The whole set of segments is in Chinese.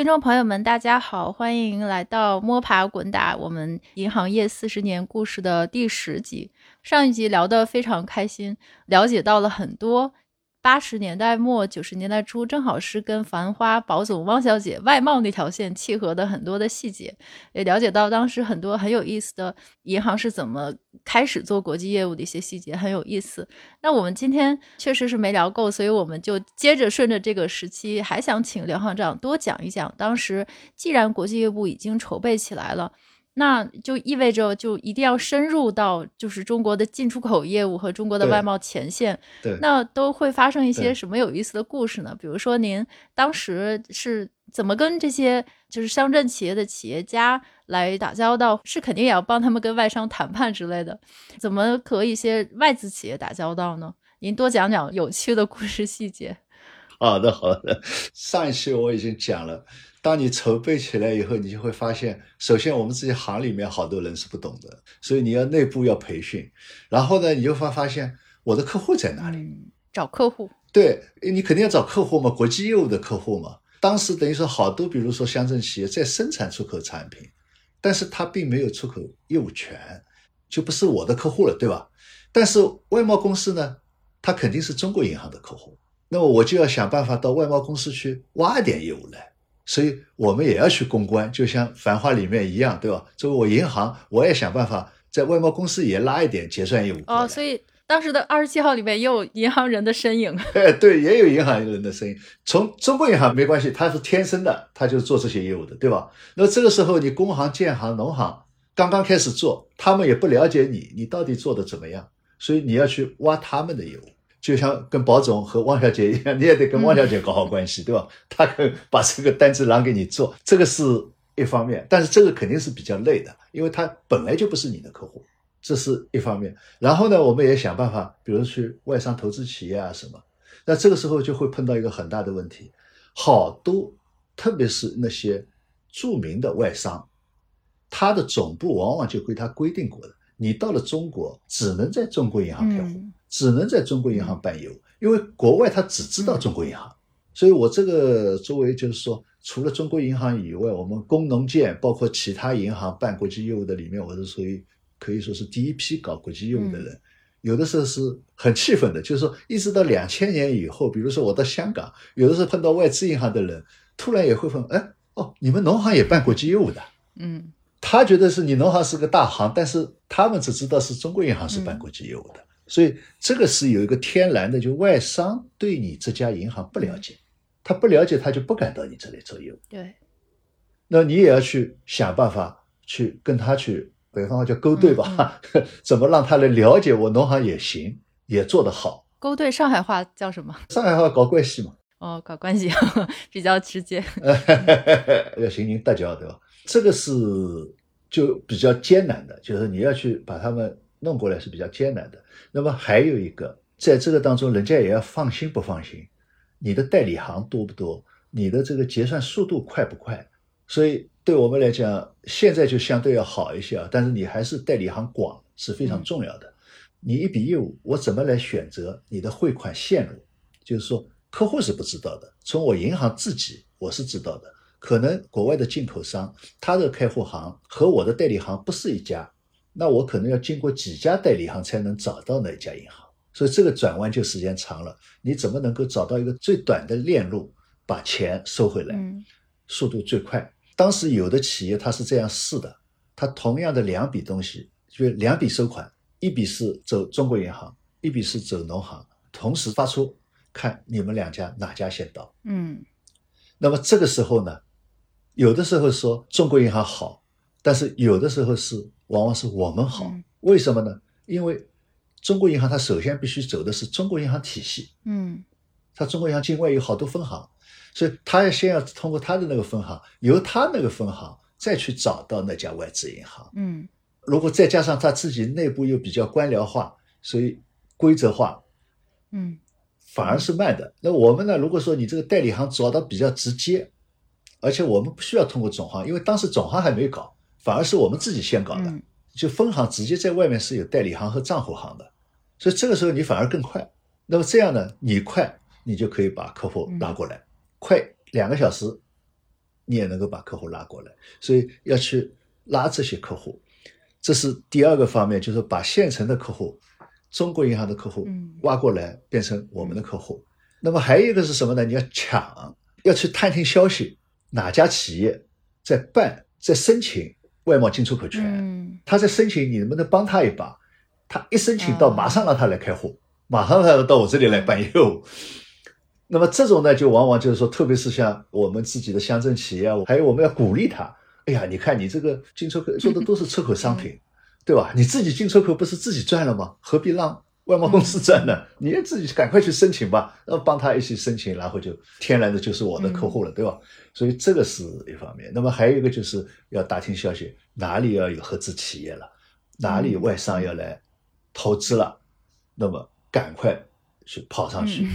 听众朋友们，大家好，欢迎来到摸爬滚打我们银行业四十年故事的第十集。上一集聊得非常开心，了解到了很多。八十年代末九十年代初，正好是跟《繁花》宝总汪小姐外贸那条线契合的很多的细节，也了解到当时很多很有意思的银行是怎么开始做国际业务的一些细节，很有意思。那我们今天确实是没聊够，所以我们就接着顺着这个时期，还想请刘行长多讲一讲，当时既然国际业务已经筹备起来了。那就意味着，就一定要深入到就是中国的进出口业务和中国的外贸前线。对，那都会发生一些什么有意思的故事呢？比如说，您当时是怎么跟这些就是乡镇企业的企业家来打交道？是肯定也要帮他们跟外商谈判之类的。怎么和一些外资企业打交道呢？您多讲讲有趣的故事细节。好的，好的。上一期我已经讲了。当你筹备起来以后，你就会发现，首先我们自己行里面好多人是不懂的，所以你要内部要培训。然后呢，你就会发现我的客户在哪里？找客户。对，你肯定要找客户嘛，国际业务的客户嘛。当时等于说好多，比如说乡镇企业在生产出口产品，但是他并没有出口业务权，就不是我的客户了，对吧？但是外贸公司呢，他肯定是中国银行的客户，那么我就要想办法到外贸公司去挖一点业务来。所以我们也要去公关，就像《繁花》里面一样，对吧？作为我银行，我也想办法在外贸公司也拉一点结算业务。哦，所以当时的二十七号里面也有 银行人的身影。哎，对，也有银行人的身影。从中国银行没关系，他是天生的，他就做这些业务的，对吧？那这个时候，你工行、建行、农行刚刚开始做，他们也不了解你，你到底做的怎么样？所以你要去挖他们的业务。就像跟保总和汪小姐一样，你也得跟汪小姐搞好关系，对吧？他可把这个单子让给你做，这个是一方面，但是这个肯定是比较累的，因为他本来就不是你的客户，这是一方面。然后呢，我们也想办法，比如去外商投资企业啊什么，那这个时候就会碰到一个很大的问题，好多特别是那些著名的外商，他的总部往往就归他规定过的，你到了中国只能在中国银行开户。只能在中国银行办业务，因为国外他只知道中国银行，所以我这个作为就是说，除了中国银行以外，我们工农建包括其他银行办国际业务的里面，我是属于可以说是第一批搞国际业务的人。有的时候是很气愤的，就是说一直到两千年以后，比如说我到香港，有的时候碰到外资银行的人，突然也会问：哎，哦，你们农行也办国际业务的？嗯，他觉得是你农行是个大行，但是他们只知道是中国银行是办国际业务的。所以这个是有一个天然的，就外商对你这家银行不了解，他不了解，他就不敢到你这里做业务。对，那你也要去想办法去跟他去，北方话叫勾兑吧，怎么让他来了解我农行也行，也做得好。勾兑上海话叫什么？上海话搞关系嘛。哦，搞关系 比较直接。要行您大交对吧？这个是就比较艰难的，就是你要去把他们弄过来是比较艰难的。那么还有一个，在这个当中，人家也要放心不放心，你的代理行多不多，你的这个结算速度快不快？所以对我们来讲，现在就相对要好一些啊。但是你还是代理行广是非常重要的。你一笔业务，我怎么来选择你的汇款线路？就是说，客户是不知道的，从我银行自己我是知道的。可能国外的进口商，他的开户行和我的代理行不是一家。那我可能要经过几家代理行才能找到那家银行，所以这个转弯就时间长了。你怎么能够找到一个最短的链路，把钱收回来，速度最快？当时有的企业他是这样试的，他同样的两笔东西，就两笔收款，一笔是走中国银行，一笔是走农行，同时发出，看你们两家哪家先到。嗯，那么这个时候呢，有的时候说中国银行好，但是有的时候是。往往是我们好，为什么呢？因为中国银行它首先必须走的是中国银行体系，嗯，它中国银行境外有好多分行，所以它要先要通过它的那个分行，由它那个分行再去找到那家外资银行，嗯，如果再加上它自己内部又比较官僚化，所以规则化，嗯，反而是慢的。那我们呢？如果说你这个代理行找到比较直接，而且我们不需要通过总行，因为当时总行还没搞。反而是我们自己先搞的，就分行直接在外面是有代理行和账户行的，所以这个时候你反而更快。那么这样呢，你快，你就可以把客户拉过来，快两个小时，你也能够把客户拉过来。所以要去拉这些客户，这是第二个方面，就是把现成的客户，中国银行的客户嗯挖过来变成我们的客户。那么还有一个是什么呢？你要抢，要去探听消息，哪家企业在办，在申请外贸进出口权。嗯他在申请，你能不能帮他一把？他一申请到，哦马上让他来开户，马上让他到我这里来办业务。那么这种呢，就往往就是说，特别是像我们自己的乡镇企业啊，还有我们要鼓励他。哎呀，你看你这个进出口做的都是出口商品，对吧？你自己进出口不是自己赚了吗？何必让外贸公司赚的？你也自己赶快去申请吧，然后帮他一起申请，然后就天然的就是我的客户了，对吧？所以这个是一方面。那么还有一个就是要打听消息，哪里要有合资企业了，哪里外商要来投资了，那么赶快去跑上去，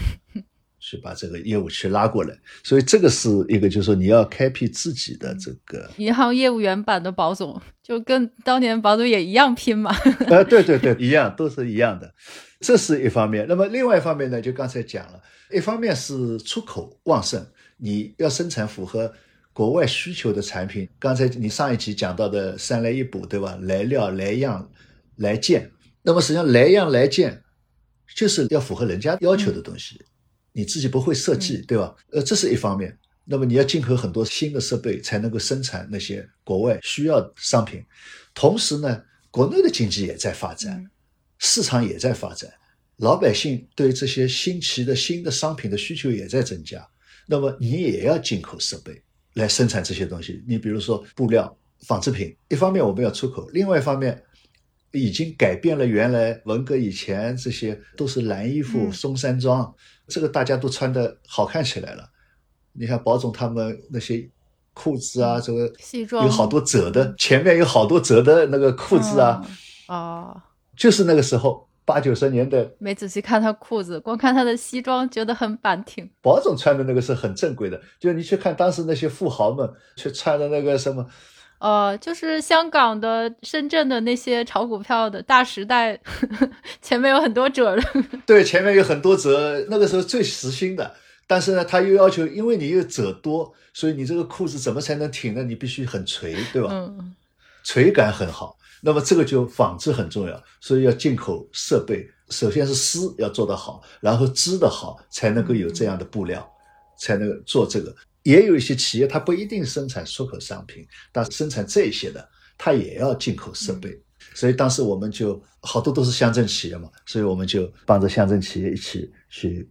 去把这个业务去拉过来。所以这个是一个，就是说你要开辟自己的这个，银行业务员版的保总，就跟当年保总也一样拼嘛。呃，对对对，一样都是一样的，这是一方面。那么另外一方面呢，就刚才讲了，一方面是出口旺盛，你要生产符合国外需求的产品。刚才你上一集讲到的三来一补，对吧？来料、来样、来件。那么实际上来样来件就是要符合人家要求的东西，你自己不会设计，对吧？呃，这是一方面。那么你要进口很多新的设备，才能够生产那些国外需要的商品。同时呢，国内的经济也在发展，嗯市场也在发展，老百姓对这些新奇的新的商品的需求也在增加。那么你也要进口设备来生产这些东西。你比如说布料、纺织品，一方面我们要出口，另外一方面已经改变了原来文革以前这些都是蓝衣服、嗯松山装，这个大家都穿的好看起来了。你看保总他们那些裤子啊，这个嗯西装有好多褶的，前面有好多褶的那个裤子啊，嗯哦，就是那个时候八九十年代没仔细看他裤子，光看他的西装觉得很板挺。保总穿的那个是很正规的，就是你去看当时那些富豪们去穿的那个什么，呃，就是香港的、深圳的那些炒股票的大时代，呵 呵前面有很多褶的。对，前面有很多褶，那个时候最时兴的。但是呢，他又要求，因为你又褶多，所以你这个裤子怎么才能挺呢？你必须很垂，对吧？嗯垂感很好。那么这个就纺织很重要，所以要进口设备。首先是丝要做得好，然后织得好，才能够有这样的布料，才能做这个。也有一些企业，它不一定生产出口商品，但生产这些的，它也要进口设备。所以当时我们就好多都是乡镇企业嘛，所以我们就帮着乡镇企业一起去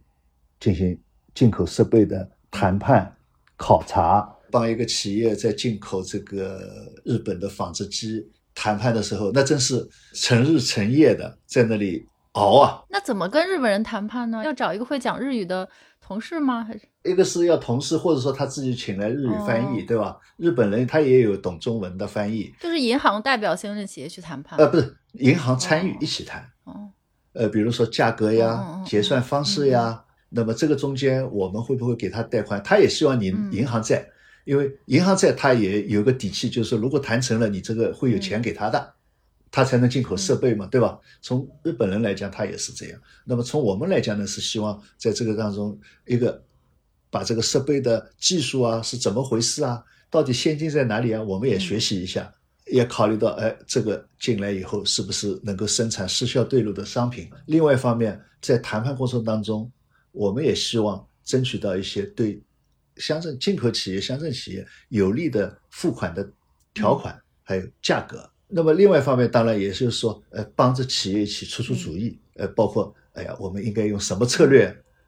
进行进口设备的谈判、考察。帮一个企业在进口这个日本的纺织机谈判的时候，那真是成日成夜的在那里熬啊。那怎么跟日本人谈判呢？要找一个会讲日语的同事吗？还是一个是要同事，或者说他自己请来日语翻译，哦对吧？日本人他也有懂中文的翻译，就是银行代表性的企业去谈判？呃，不是银行参与哦一起谈。哦，呃，比如说价格呀、结算方式呀，那么这个中间我们会不会给他贷款？他也希望你嗯银行在，因为银行在他也有个底气，就是如果谈成了，你这个会有钱给他的，他才能进口设备嘛，对吧？从日本人来讲，他也是这样。那么从我们来讲呢，是希望在这个当中，一个把这个设备的技术啊是怎么回事啊，到底先进在哪里啊，我们也学习一下。也考虑到，哎，这个进来以后是不是能够生产失效对路的商品？另外一方面，在谈判过程当中，我们也希望争取到一些对乡镇进口企业、乡镇企业有利的付款的条款，还有价格。那么另外一方面，当然也就是说，呃，帮着企业一起出出主意，呃，包括，哎呀，我们应该用什么策略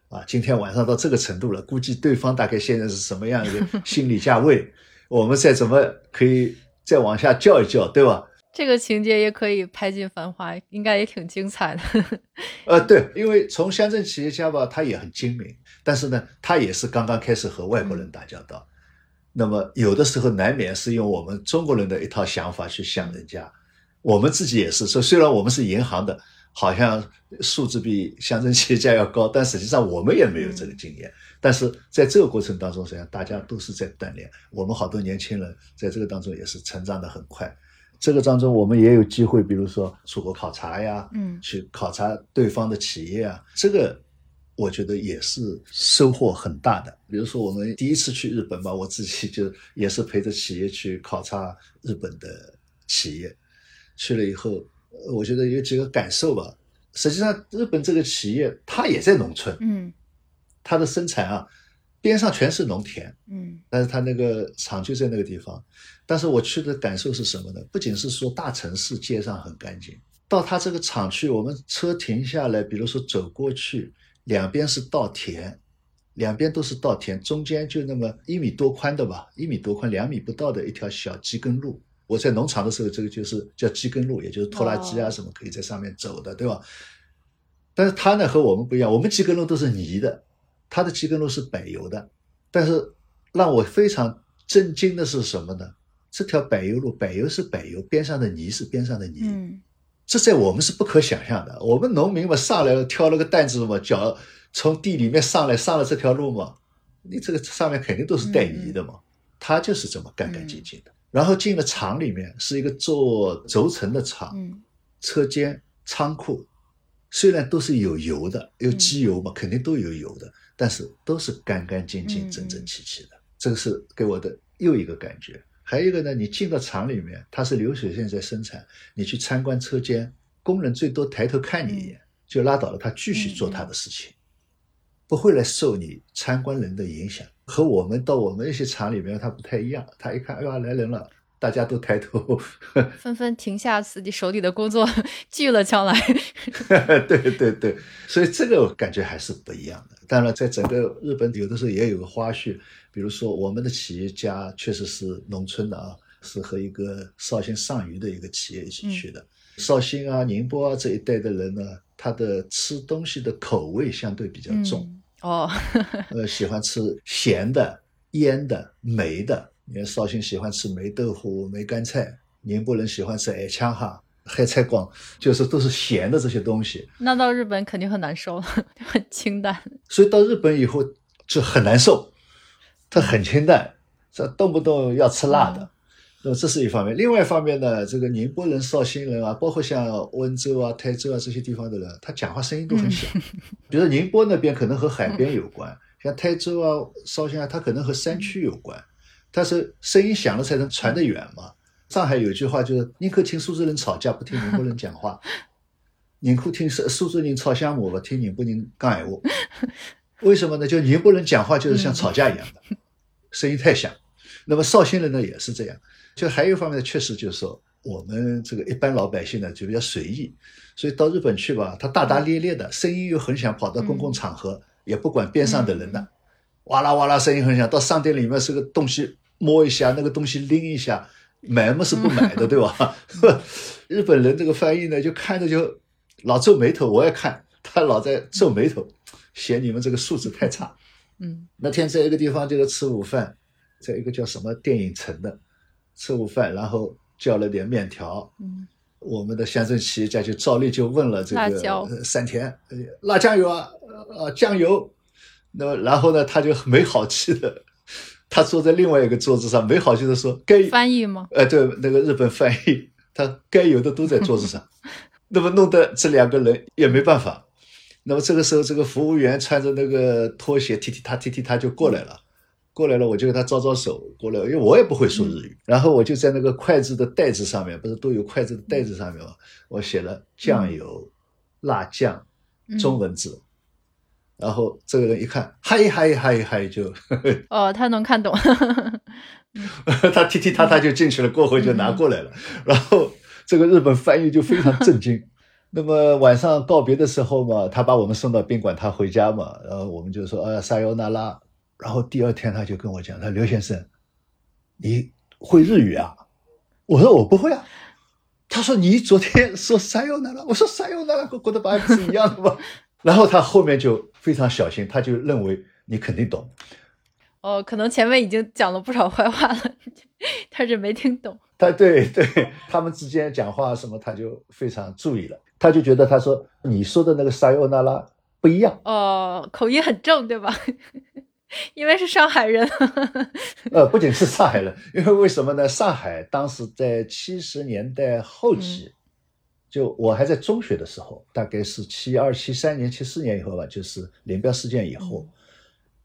啊？今天晚上到这个程度了，估计对方大概现在是什么样一个 心理价位？我们再怎么可以再往下叫一叫，对吧？这个情节也可以拍进《繁花》，应该也挺精彩的。呃，对，因为从乡镇企业家吧，他也很精明，但是呢，他也是刚刚开始和外国人打交道。那么有的时候难免是用我们中国人的一套想法去想人家，我们自己也是说，虽然我们是银行的，好像素质比乡镇企业家要高，但实际上我们也没有这个经验。但是在这个过程当中，实际上大家都是在锻炼。我们好多年轻人在这个当中也是成长的很快。这个当中，我们也有机会，比如说出国考察呀，嗯去考察对方的企业啊，这个我觉得也是收获很大的。比如说我们第一次去日本吧，我自己就也是陪着企业去考察日本的企业，去了以后，我觉得有几个感受吧。实际上，日本这个企业它也在农村，嗯它的生产啊，边上全是农田，嗯但是它那个厂就在那个地方。但是我去的感受是什么呢？不仅是说大城市街上很干净，到它这个厂去，我们车停下来，比如说走过去，两边是稻田，两边都是稻田，中间就那么一米多宽的吧，一米多宽，两米不到的一条小机耕路。我在农场的时候，这个就是叫机耕路，也就是拖拉机啊哦什么可以在上面走的，对吧？但是它呢和我们不一样，我们机耕路都是泥的，它的机耕路是柏油的。但是让我非常震惊的是什么呢？这条柏油路，柏油是柏油，边上的泥是边上的泥，嗯这在我们是不可想象的。我们农民嘛，上来了挑了个担子嘛，脚从地里面上来，上了这条路嘛，你这个上面肯定都是带泥的嘛。他就是这么干干净净的。然后进了厂里面，是一个做轴承的厂，嗯车间、仓库，虽然都是有油的，有机油嘛，肯定都有油的，但是都是干干净净、嗯整整齐齐的。这个是给我的又一个感觉。还有一个呢，你进到厂里面，它是流水线在生产，你去参观车间，工人最多抬头看你一眼、就拉倒了，他继续做他的事情，不会来受你参观人的影响。和我们到我们一些厂里面，他不太一样。他一看，哎呀，来人了，大家都抬头，纷纷停下自己手里的工作，聚了将来。对对对，所以这个感觉还是不一样的。当然，在整个日本，有的时候也有个花絮，比如说我们的企业家确实是农村的啊，是和一个绍兴上虞的一个企业一起去的。绍兴啊、宁波啊这一带的人呢，他的吃东西的口味相对比较重，嗯哦，呃，喜欢吃咸的、腌的、梅的。你看绍兴喜欢吃霉豆腐、梅干菜，宁波人喜欢吃海腔哈、海菜光，就是都是咸的这些东西。那到日本肯定很难受了，很清淡。所以到日本以后就很难受，它很清淡，这动不动要吃辣的。那么这是一方面，另外一方面呢，这个宁波人、绍兴人啊，包括像温州啊、台州啊这些地方的人，他讲话声音都很小。比如说宁波那边可能和海边有关，像台州啊、绍兴啊，它可能和山区有关。但是声音响了才能传得远嘛。上海有句话就是宁可听苏州人吵架，不听宁波人讲话；宁可听苏苏州人吵相骂，不听宁波人讲闲话。为什么呢？就宁波人讲话就是像吵架一样的，声音太响。那么绍兴人呢也是这样。就还有一方面呢，确实就是说我们这个一般老百姓呢就比较随意，所以到日本去吧，他大大咧咧的，声音又很响，跑到公共场合、也不管边上的人的，哇啦哇啦声音很响。到商店里面是个东西摸一下，那个东西拎一下，买嘛是不买的，对吧？日本人这个翻译呢，就看着就老皱眉头，我也看他老在皱眉头，嫌你们这个素质太差。嗯那天在一个地方就是吃午饭，在一个叫什么电影城的吃午饭，然后叫了点面条。嗯我们的乡镇企业家就照例就问了这个山田，呃辣酱油啊，呃酱油。那么然后呢，他就没好气的，他坐在另外一个桌子上，没好气的说该翻译吗？呃，对，那个日本翻译，他该有的都在桌子上，那么弄得这两个人也没办法。那么这个时候，这个服务员穿着那个拖鞋，踢踢踏踢踢踏就过来了，过来了，我就跟他招招手过来，因为我也不会说日语，然后我就在那个筷子的袋子上面，不是都有筷子的袋子上面吗？我写了酱油、辣酱，中文字。然后这个人一看，嗨嗨嗨嗨，就 哦，他能看懂。他踢踢踏踏就进去了，过会就拿过来了。然后这个日本翻译就非常震惊。那么晚上告别的时候嘛，他把我们送到宾馆，他回家嘛，然后我们就说啊，撒由那拉。然后第二天他就跟我讲，他刘先生，你会日语啊？我说我不会啊。他说你昨天说撒由那拉，我说撒由那拉跟国的巴不是一样的吗？然后他后面就非常小心，他就认为你肯定懂。哦，可能前面已经讲了不少坏话了，他是没听懂。他对对，他们之间讲话什么，他就非常注意了。他就觉得他说你说的那个撒尤那拉不一样，哦，口音很正，对吧？因为是上海人。呃，不仅是上海人，因为为什么呢？上海当时在七十年代后期，嗯就我还在中学的时候，大概是七二、七三年、七四年以后吧，就是林彪事件以后，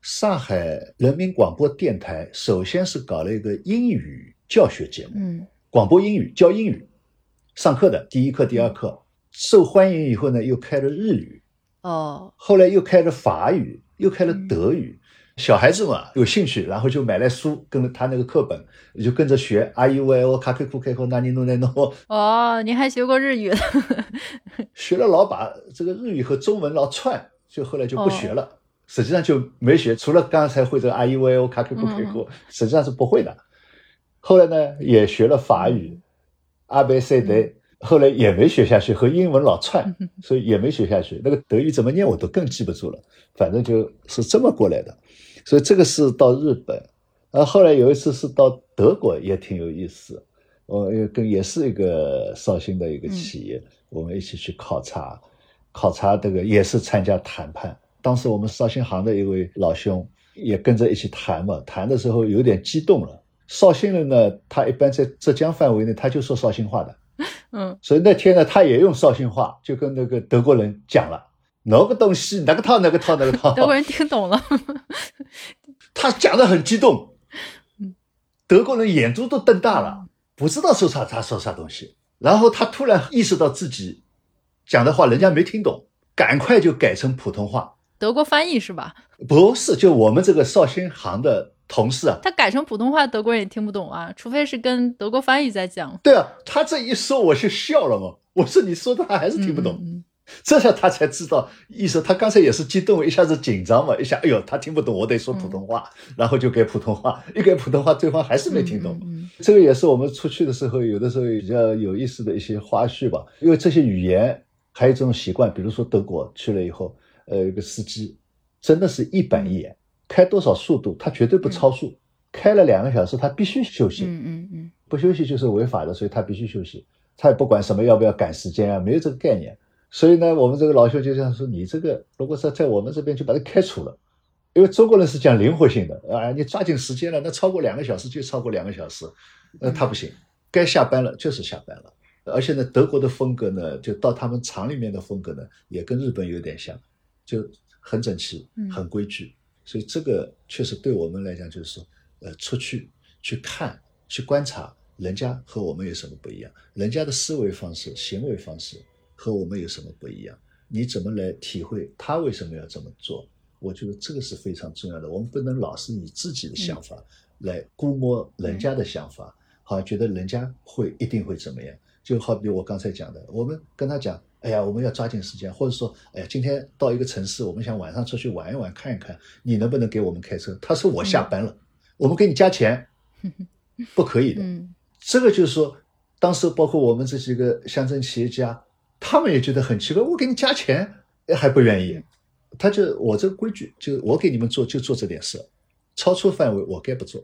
上海人民广播电台首先是搞了一个英语教学节目，嗯。广播英语教英语，上课的第一课、第二课受欢迎以后呢，又开了日语，哦。后来又开了法语，又开了德语。小孩子嘛有兴趣，然后就买来书，跟着他那个课本，就跟着学啊 u i o 卡克库开口那尼诺奈诺，哦，你还学过日语的？学了老把这个日语和中文老串，就后来就不学了。实际上就没学，除了刚才会这个 i u i o 卡克库开口，实际上是不会的。后来呢，也学了法语，阿贝塞德，后来也没学下去，和英文老串，所以也没学下去。那个德语怎么念我都更记不住了，反正就是这么过来的。所以这个是到日本，然后后来有一次是到德国，也挺有意思。我跟也是一个绍兴的一个企业，我们一起去考察，考察这个也是参加谈判。当时我们绍兴行的一位老兄也跟着一起谈嘛，谈的时候有点激动了。绍兴人呢，他一般在浙江范围内他就说绍兴话的，嗯，所以那天呢，他也用绍兴话就跟那个德国人讲了，哪个东西，那个套，那个套，那个套。德国人听懂了，他讲的很激动，德国人眼珠都瞪大了，不知道说啥，他说啥东西。然后他突然意识到自己讲的话人家没听懂，赶快就改成普通话。德国翻译是吧？不是，就我们这个绍兴行的同事啊，他改成普通话，德国人也听不懂啊，除非是跟德国翻译在讲。对啊，他这一说我就笑了嘛。我说你说的他还是听不懂，嗯 这下他才知道意思。他刚才也是激动，一下子紧张嘛，一下哎呦他听不懂，我得说普通话，然后就给普通话，一给普通话，对方还是没听懂。嗯这个也是我们出去的时候，有的时候比较有意思的一些花絮吧。因为这些语言还有这种习惯，比如说德国去了以后，呃，一个司机真的是一板一眼，开多少速度他绝对不超速，开了两个小时他必须休息，嗯嗯嗯不休息就是违法的，所以他必须休息。他也不管什么要不要赶时间啊，没有这个概念。所以呢，我们这个老兄就这样说：你这个如果是在我们这边就把它开除了，因为中国人是讲灵活性的啊，你抓紧时间了，那超过两个小时就超过两个小时，那他不行，该下班了就是下班了。而且呢，德国的风格呢，就到他们厂里面的风格呢，也跟日本有点像，就很整齐嗯、很规矩。所以这个确实对我们来讲，就是说，呃，出去去看、去观察人家和我们有什么不一样，人家的思维方式、行为方式和我们有什么不一样，你怎么来体会他为什么要这么做？我觉得这个是非常重要的。我们不能老是以自己的想法来估摸人家的想法，好像觉得人家会一定会怎么样。就好比我刚才讲的，我们跟他讲，哎呀，我们要抓紧时间，或者说，哎呀，今天到一个城市，我们想晚上出去玩一玩、看一看，你能不能给我们开车？他说我下班了，我们给你加钱，不可以的。嗯这个就是说，当时包括我们这几个乡镇企业家，他们也觉得很奇怪，我给你加钱还不愿意，他就我这个规矩，就我给你们做就做这点事，超出范围我该不做，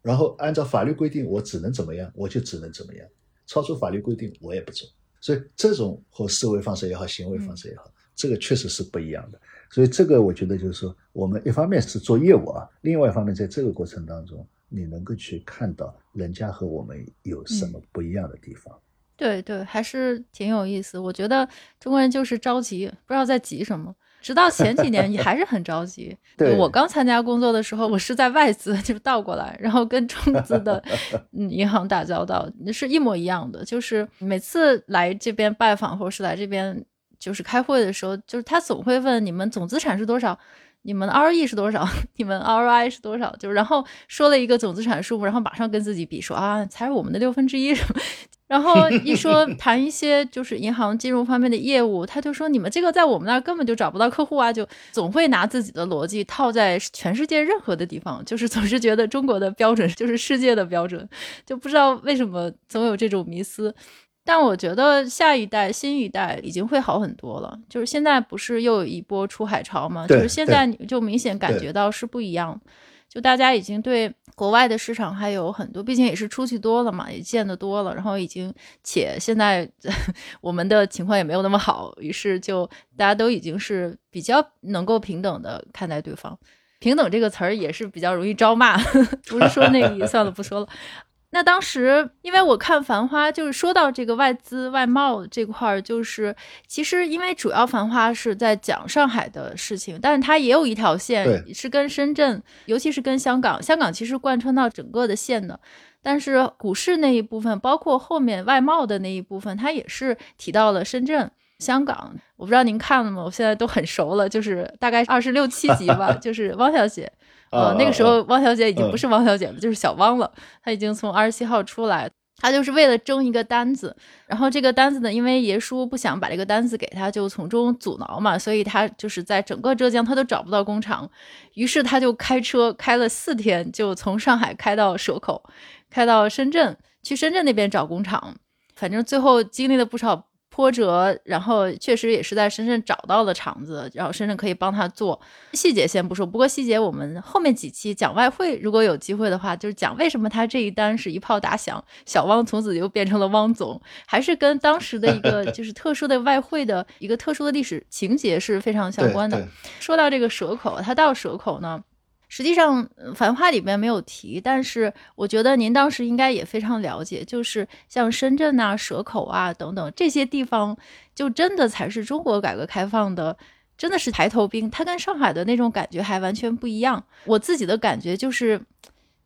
然后按照法律规定我只能怎么样，我就只能怎么样，超出法律规定我也不做。所以这种和思维方式也好，行为方式也好，这个确实是不一样的。所以这个我觉得就是说，我们一方面是做业务啊，另外一方面在这个过程当中，你能够去看到人家和我们有什么不一样的地方。对对，还是挺有意思。我觉得中国人就是着急，不知道在急什么。直到前几年，你还是很着急。对我刚参加工作的时候，我是在外资，就倒过来，然后跟中 资的嗯银行打交道，是一模一样的。就是每次来这边拜访，或者是来这边就是开会的时候，就是他总会问你们总资产是多少，你们 ROE 是多少，你们 ROI 是多少，就然后说了一个总资产数目，然后马上跟自己比说啊，才是我们的六分之一什么。然后一 说谈一些就是银行金融方面的业务，他就说你们这个在我们那儿根本就找不到客户啊，就总会拿自己的逻辑套在全世界任何的地方，就是总是觉得中国的标准就是世界的标准，就不知道为什么总有这种迷思。但我觉得下一代、新一代已经会好很多了。就是现在不是又有一波出海潮吗？就是现在你就明显感觉到是不一样。就大家已经对国外的市场还有很多，毕竟也是出去多了嘛，也见得多了，然后已经且现在 我们的情况也没有那么好，于是就大家都已经是比较能够平等的看待对方。平等这个词儿也是比较容易招骂，不是说那个算了不说了。那当时，因为我看《繁花》，就是说到这个外资外贸这块儿，就是其实因为主要《繁花》是在讲上海的事情，但是它也有一条线是跟深圳，尤其是跟香港，香港其实贯穿到整个的线的。但是股市那一部分，包括后面外贸的那一部分，它也是提到了深圳、香港。我不知道您看了吗？我现在都很熟了，就是大概二十六七集吧，就是汪小姐。呃，那个时候汪小姐已经不是汪小姐了，就是小汪了。她已经从二十七号出来，她就是为了争一个单子。然后这个单子呢，因为爷叔不想把这个单子给他，就从中阻挠嘛，所以他就是在整个浙江他都找不到工厂，于是他就开车开了四天，就从上海开到蛇口，开到深圳，去深圳那边找工厂。反正最后经历了不少。波折，然后确实也是在深圳找到了厂子，然后深圳可以帮他做。细节先不说，不过细节我们后面几期讲外汇，如果有机会的话，就是讲为什么他这一单是一炮打响，小汪从此就变成了汪总，还是跟当时的一个 就是特殊的外汇的一个特殊的历史情节是非常相关的。说到这个蛇口，他到蛇口呢？实际上，《繁花》里面没有提，但是我觉得您当时应该也非常了解，就是像深圳啊、蛇口啊等等这些地方，就真的才是中国改革开放的，真的是抬头兵。它跟上海的那种感觉还完全不一样。我自己的感觉就是，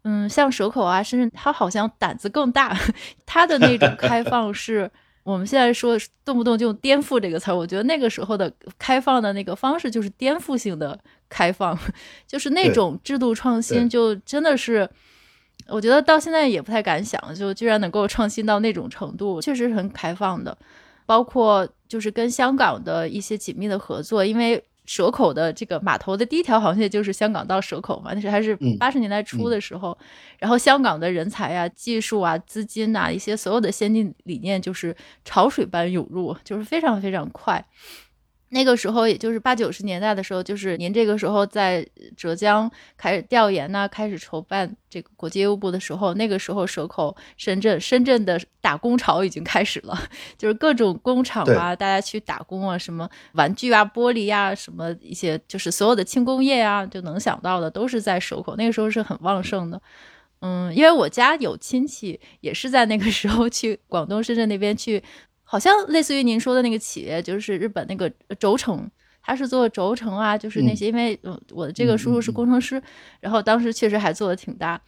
嗯，像蛇口啊、深圳，它好像胆子更大，它的那种开放是。我们现在说动不动就用颠覆这个词儿，我觉得那个时候的开放的那个方式就是颠覆性的开放，就是那种制度创新，就真的是，我觉得到现在也不太敢想，就居然能够创新到那种程度，确实很开放的，包括就是跟香港的一些紧密的合作，因为。蛇口的这个码头的第一条航线就是香港到蛇口嘛，那是还是八十年代初的时候，然后香港的人才啊、技术啊、资金啊一些所有的先进理念就是潮水般涌入，就是非常非常快。那个时候，也就是八九十年代的时候，就是您这个时候在浙江开始调研呢，开始筹办这个国际业务部的时候，那个时候蛇口、深圳、深圳的打工潮已经开始了，就是各种工厂啊，大家去打工啊，什么玩具啊、玻璃啊，什么一些就是所有的轻工业啊，就能想到的都是在蛇口，那个时候是很旺盛的。嗯，因为我家有亲戚也是在那个时候去广东深圳那边去。好像类似于您说的那个企业，就是日本那个轴承，他是做轴承啊，就是那些，因为我的这个叔叔是工程师，然后当时确实还做的挺大，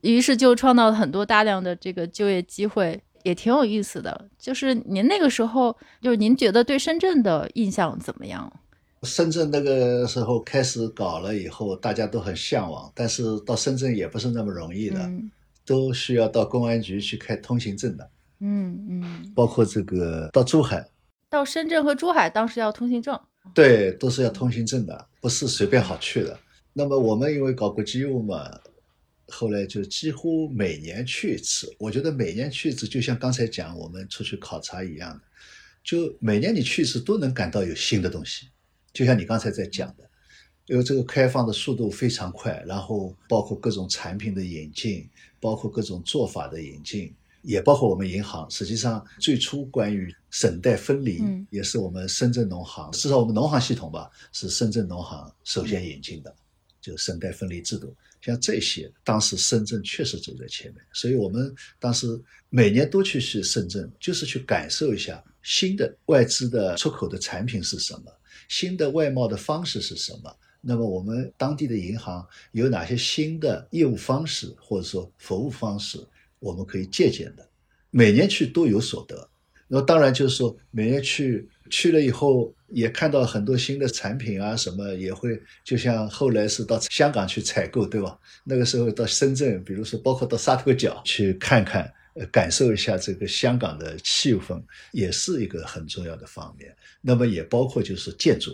于是就创造了很多大量的这个就业机会，也挺有意思的。就是您那个时候，就是您觉得对深圳的印象怎么样？深圳那个时候开始搞了以后，大家都很向往，但是到深圳也不是那么容易的，都需要到公安局去开通行证的。嗯嗯，包括这个到珠海、到深圳和珠海，当时要通行证。对，都是要通行证的，不是随便好去的。那么我们因为搞国际业务嘛，后来就几乎每年去一次。我觉得每年去一次，就像刚才讲我们出去考察一样的，就每年你去一次都能感到有新的东西。就像你刚才在讲的，因为这个开放的速度非常快，然后包括各种产品的引进，包括各种做法的引进。也包括我们银行，实际上最初关于省贷分离，也是我们深圳农行，至少我们农行系统吧，是深圳农行首先引进的，就省贷分离制度。像这些，当时深圳确实走在前面，所以我们当时每年都去去深圳，就是去感受一下新的外资的出口的产品是什么，新的外贸的方式是什么。那么我们当地的银行有哪些新的业务方式，或者说服务方式？我们可以借鉴的，每年去都有所得。那当然就是说，每年去去了以后，也看到很多新的产品啊，什么也会，就像后来是到香港去采购，对吧？那个时候到深圳，比如说包括到沙头角去看看，呃，感受一下这个香港的气氛，也是一个很重要的方面。那么也包括就是建筑，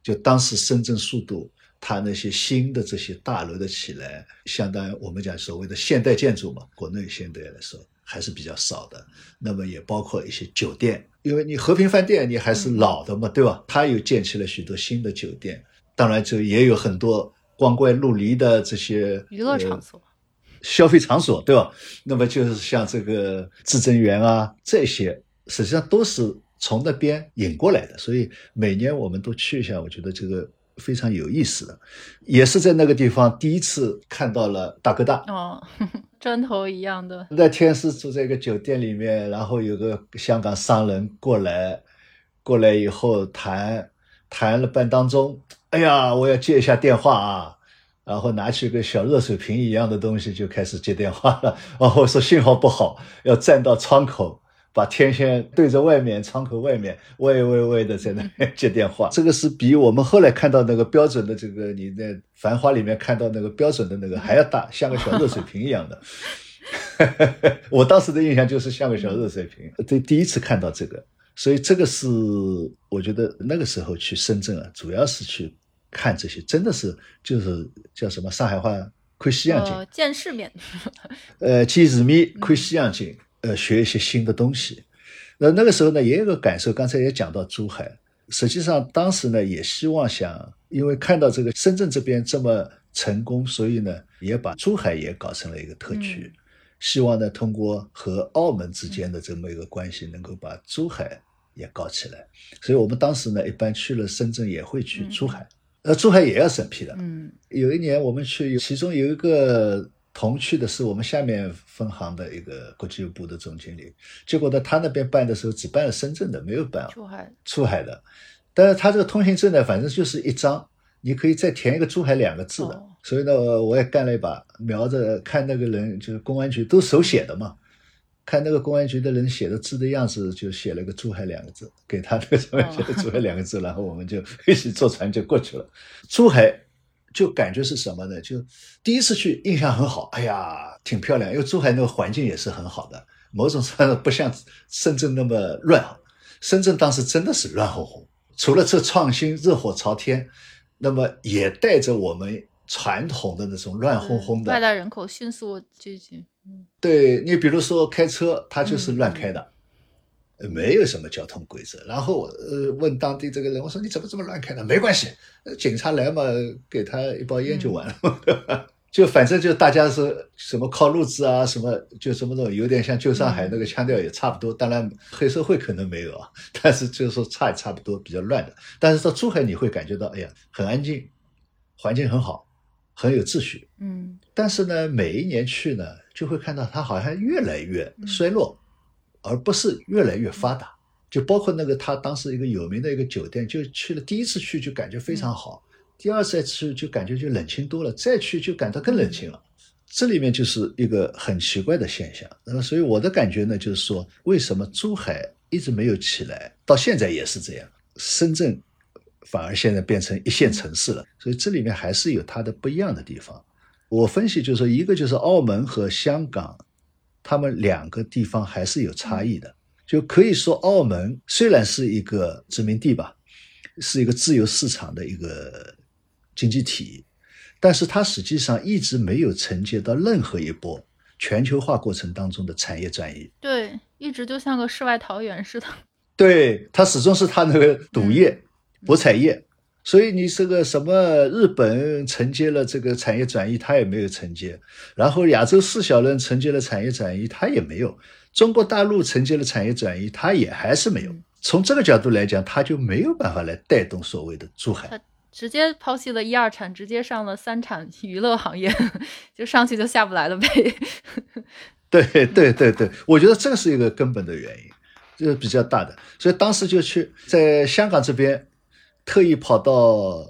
就当时深圳速度。它那些新的这些大楼的起来，相当于我们讲所谓的现代建筑嘛，国内现在来说还是比较少的。那么也包括一些酒店，因为你和平饭店你还是老的嘛，对吧？它又建起了许多新的酒店，当然就也有很多光怪陆离的这些娱乐场所、消费场所，对吧？那么就是像这个至臻园啊，这些实际上都是从那边引过来的，所以每年我们都去一下，我觉得这个。非常有意思的，也是在那个地方第一次看到了大哥大哦，砖头一样的。那天是住在一个酒店里面，然后有个香港商人过来，过来以后谈谈了半当中，哎呀，我要接一下电话啊。然后拿起个小热水瓶一样的东西就开始接电话了。然后说信号不好，要站到窗口，把天线对着外面，窗口外面喂喂喂的在那接电话。这个是比我们后来看到那个标准的这个你在《繁花》里面看到那个标准的那个还要大，像个小热水瓶一样的。我当时的印象就是像个小热水瓶。对第一次看到这个，所以这个是我觉得那个时候去深圳啊，主要是去。看这些真的是就是叫什么上海话看西洋景，见世面。呃，见世面看西洋景，呃，学一些新的东西。那那个时候呢，也有个感受。刚才也讲到珠海，实际上当时呢，也希望想，因为看到这个深圳这边这么成功，所以呢，也把珠海也搞成了一个特区。希望呢，通过和澳门之间的这么一个关系，能够把珠海也搞起来。所以我们当时呢，一般去了深圳，也会去珠海。呃，珠海也要审批的。嗯，有一年我们去，其中有一个同去的是我们下面分行的一个国际部的总经理。结果呢，他那边办的时候只办了深圳的，没有办出海。的，但是他这个通行证呢，反正就是一张，你可以再填一个珠海两个字的。所以呢，我也干了一把，瞄着看那个人，就是公安局都手写的嘛。看那个公安局的人写的字的样子，就写了个“珠海”两个字，给他那个上面 写的“珠海”两个字，然后我们就一起坐船就过去了。珠海就感觉是什么呢？就第一次去印象很好，哎呀，挺漂亮，因为珠海那个环境也是很好的，某种程度不像深圳那么乱。深圳当时真的是乱哄哄，除了这创新热火朝天，那么也带着我们传统的那种乱哄哄的外来人口迅速聚集。对你，比如说开车，他就是乱开的，没有什么交通规则。然后呃，问当地这个人，我说你怎么这么乱开呢？没关系，警察来嘛，给他一包烟就完了。就反正就大家是什么靠路子啊，什么就什么那种，有点像旧上海那个腔调也差不多。当然黑社会可能没有啊，但是就是说差也差不多，比较乱的。但是到珠海你会感觉到，哎呀，很安静，环境很好，很有秩序。嗯。但是呢，每一年去呢。就会看到它好像越来越衰落，而不是越来越发达。就包括那个他当时一个有名的一个酒店，就去了第一次去就感觉非常好，第二次再去就感觉就冷清多了，再去就感到更冷清了。这里面就是一个很奇怪的现象。那么，所以我的感觉呢，就是说，为什么珠海一直没有起来，到现在也是这样，深圳反而现在变成一线城市了。所以这里面还是有它的不一样的地方。我分析就是说，一个就是澳门和香港，他们两个地方还是有差异的。就可以说，澳门虽然是一个殖民地吧，是一个自由市场的一个经济体，但是它实际上一直没有承接到任何一波全球化过程当中的产业转移。对，一直就像个世外桃源似的。对，它始终是它那个赌业、博彩业。所以你这个什么日本承接了这个产业转移，它也没有承接；然后亚洲四小龙承接了产业转移，它也没有；中国大陆承接了产业转移，它也还是没有。从这个角度来讲，它就没有办法来带动所谓的珠海。直接抛弃了一二产，直接上了三产娱乐行业，就上去就下不来了呗。对对对对，我觉得这是一个根本的原因，就是比较大的。所以当时就去在香港这边。特意跑到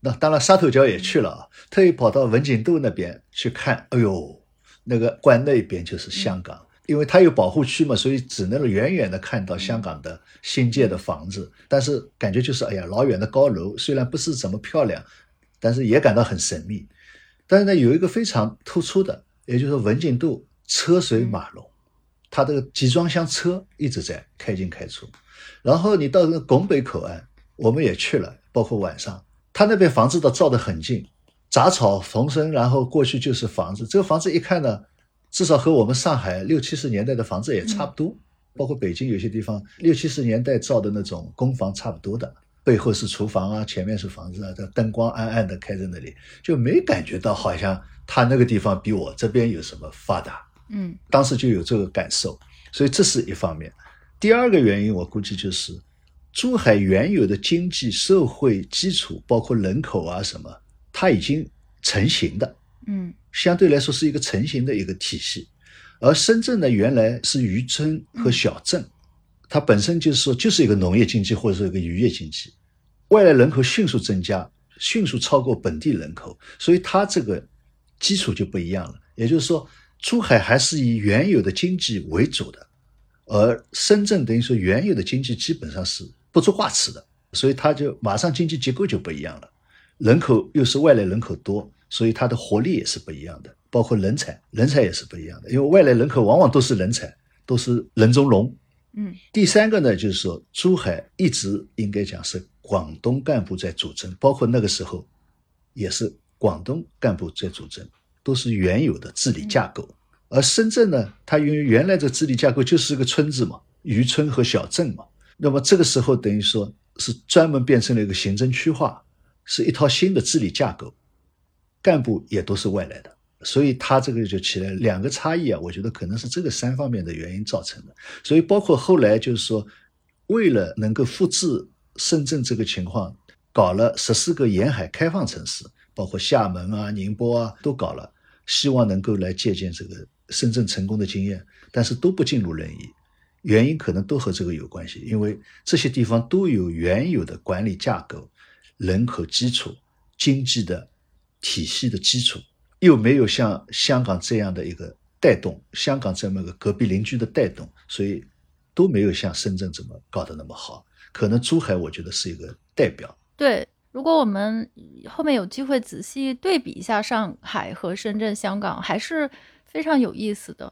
那，当然沙头角也去了啊。特意跑到文锦渡那边去看，哎呦，那个关那边就是香港，因为它有保护区嘛，所以只能远远的看到香港的新建的房子。但是感觉就是，哎呀，老远的高楼，虽然不是怎么漂亮，但是也感到很神秘。但是呢，有一个非常突出的，也就是文锦渡车水马龙，它这个集装箱车一直在开进开出。然后你到那个拱北口岸。我们也去了，包括晚上，他那边房子都造得很近，杂草丛生，然后过去就是房子。这个房子一看呢，至少和我们上海六七十年代的房子也差不多，包括北京有些地方六七十年代造的那种公房差不多的，背后是厨房啊，前面是房子啊，这灯光暗暗的开在那里，就没感觉到好像他那个地方比我这边有什么发达。嗯，当时就有这个感受，所以这是一方面。第二个原因，我估计就是。珠海原有的经济社会基础，包括人口啊什么，它已经成型的。嗯，相对来说是一个成型的一个体系。而深圳呢，原来是渔村和小镇，它本身就是说就是一个农业经济或者说一个渔业经济，外来人口迅速增加，迅速超过本地人口，所以它这个基础就不一样了。也就是说，珠海还是以原有的经济为主的，而深圳等于说原有的经济基本上是不足挂齿的，所以它就马上经济结构就不一样了，人口又是外来人口多，所以它的活力也是不一样的。包括人才，人才也是不一样的，因为外来人口往往都是人才，都是人中龙。嗯，第三个呢，就是说珠海一直应该讲是广东干部在主政，包括那个时候也是广东干部在主政，都是原有的治理架构。而深圳呢，它因为原来的治理架构就是个村子嘛，渔村和小镇嘛，那么这个时候等于说是专门变成了一个行政区划，是一套新的治理架构，干部也都是外来的。所以它这个就起来两个差异啊，我觉得可能是这个三方面的原因造成的。所以包括后来就是说，为了能够复制深圳这个情况，搞了十四个沿海开放城市，包括厦门啊、宁波啊都搞了，希望能够来借鉴这个深圳成功的经验，但是都不尽如人意。原因可能都和这个有关系，因为这些地方都有原有的管理架构、人口基础、经济的体系的基础。又没有像香港这样的一个带动，香港这么个隔壁邻居的带动，所以都没有像深圳这么搞得那么好。可能珠海，我觉得是一个代表。对，如果我们后面有机会仔细对比一下上海和深圳、香港，还是非常有意思的。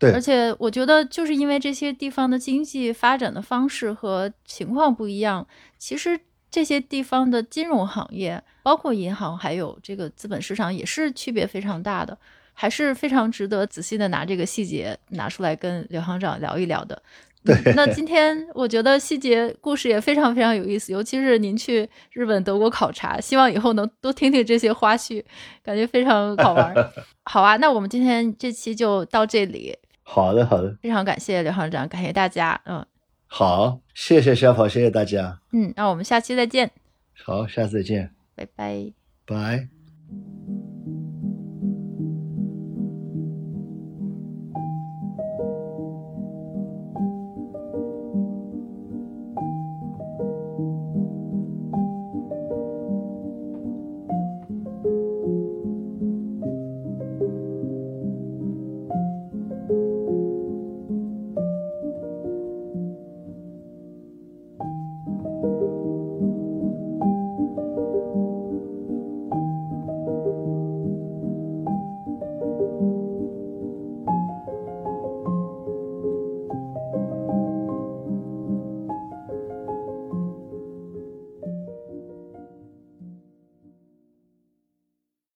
对，而且我觉得就是因为这些地方的经济发展的方式和情况不一样，其实。这些地方的金融行业，包括银行，还有这个资本市场，也是区别非常大的，还是非常值得仔细的拿这个细节拿出来跟刘行长聊一聊的。对，那今天我觉得细节故事也非常非常有意思，尤其是您去日本、德国考察，希望以后能多听听这些花絮，感觉非常好玩。好啊，那我们今天这期就到这里。好的，好的，非常感谢刘行长，感谢大家。嗯。好，谢谢小跑，谢谢大家。嗯，那我们下期再见。好，下次再见。拜拜。拜。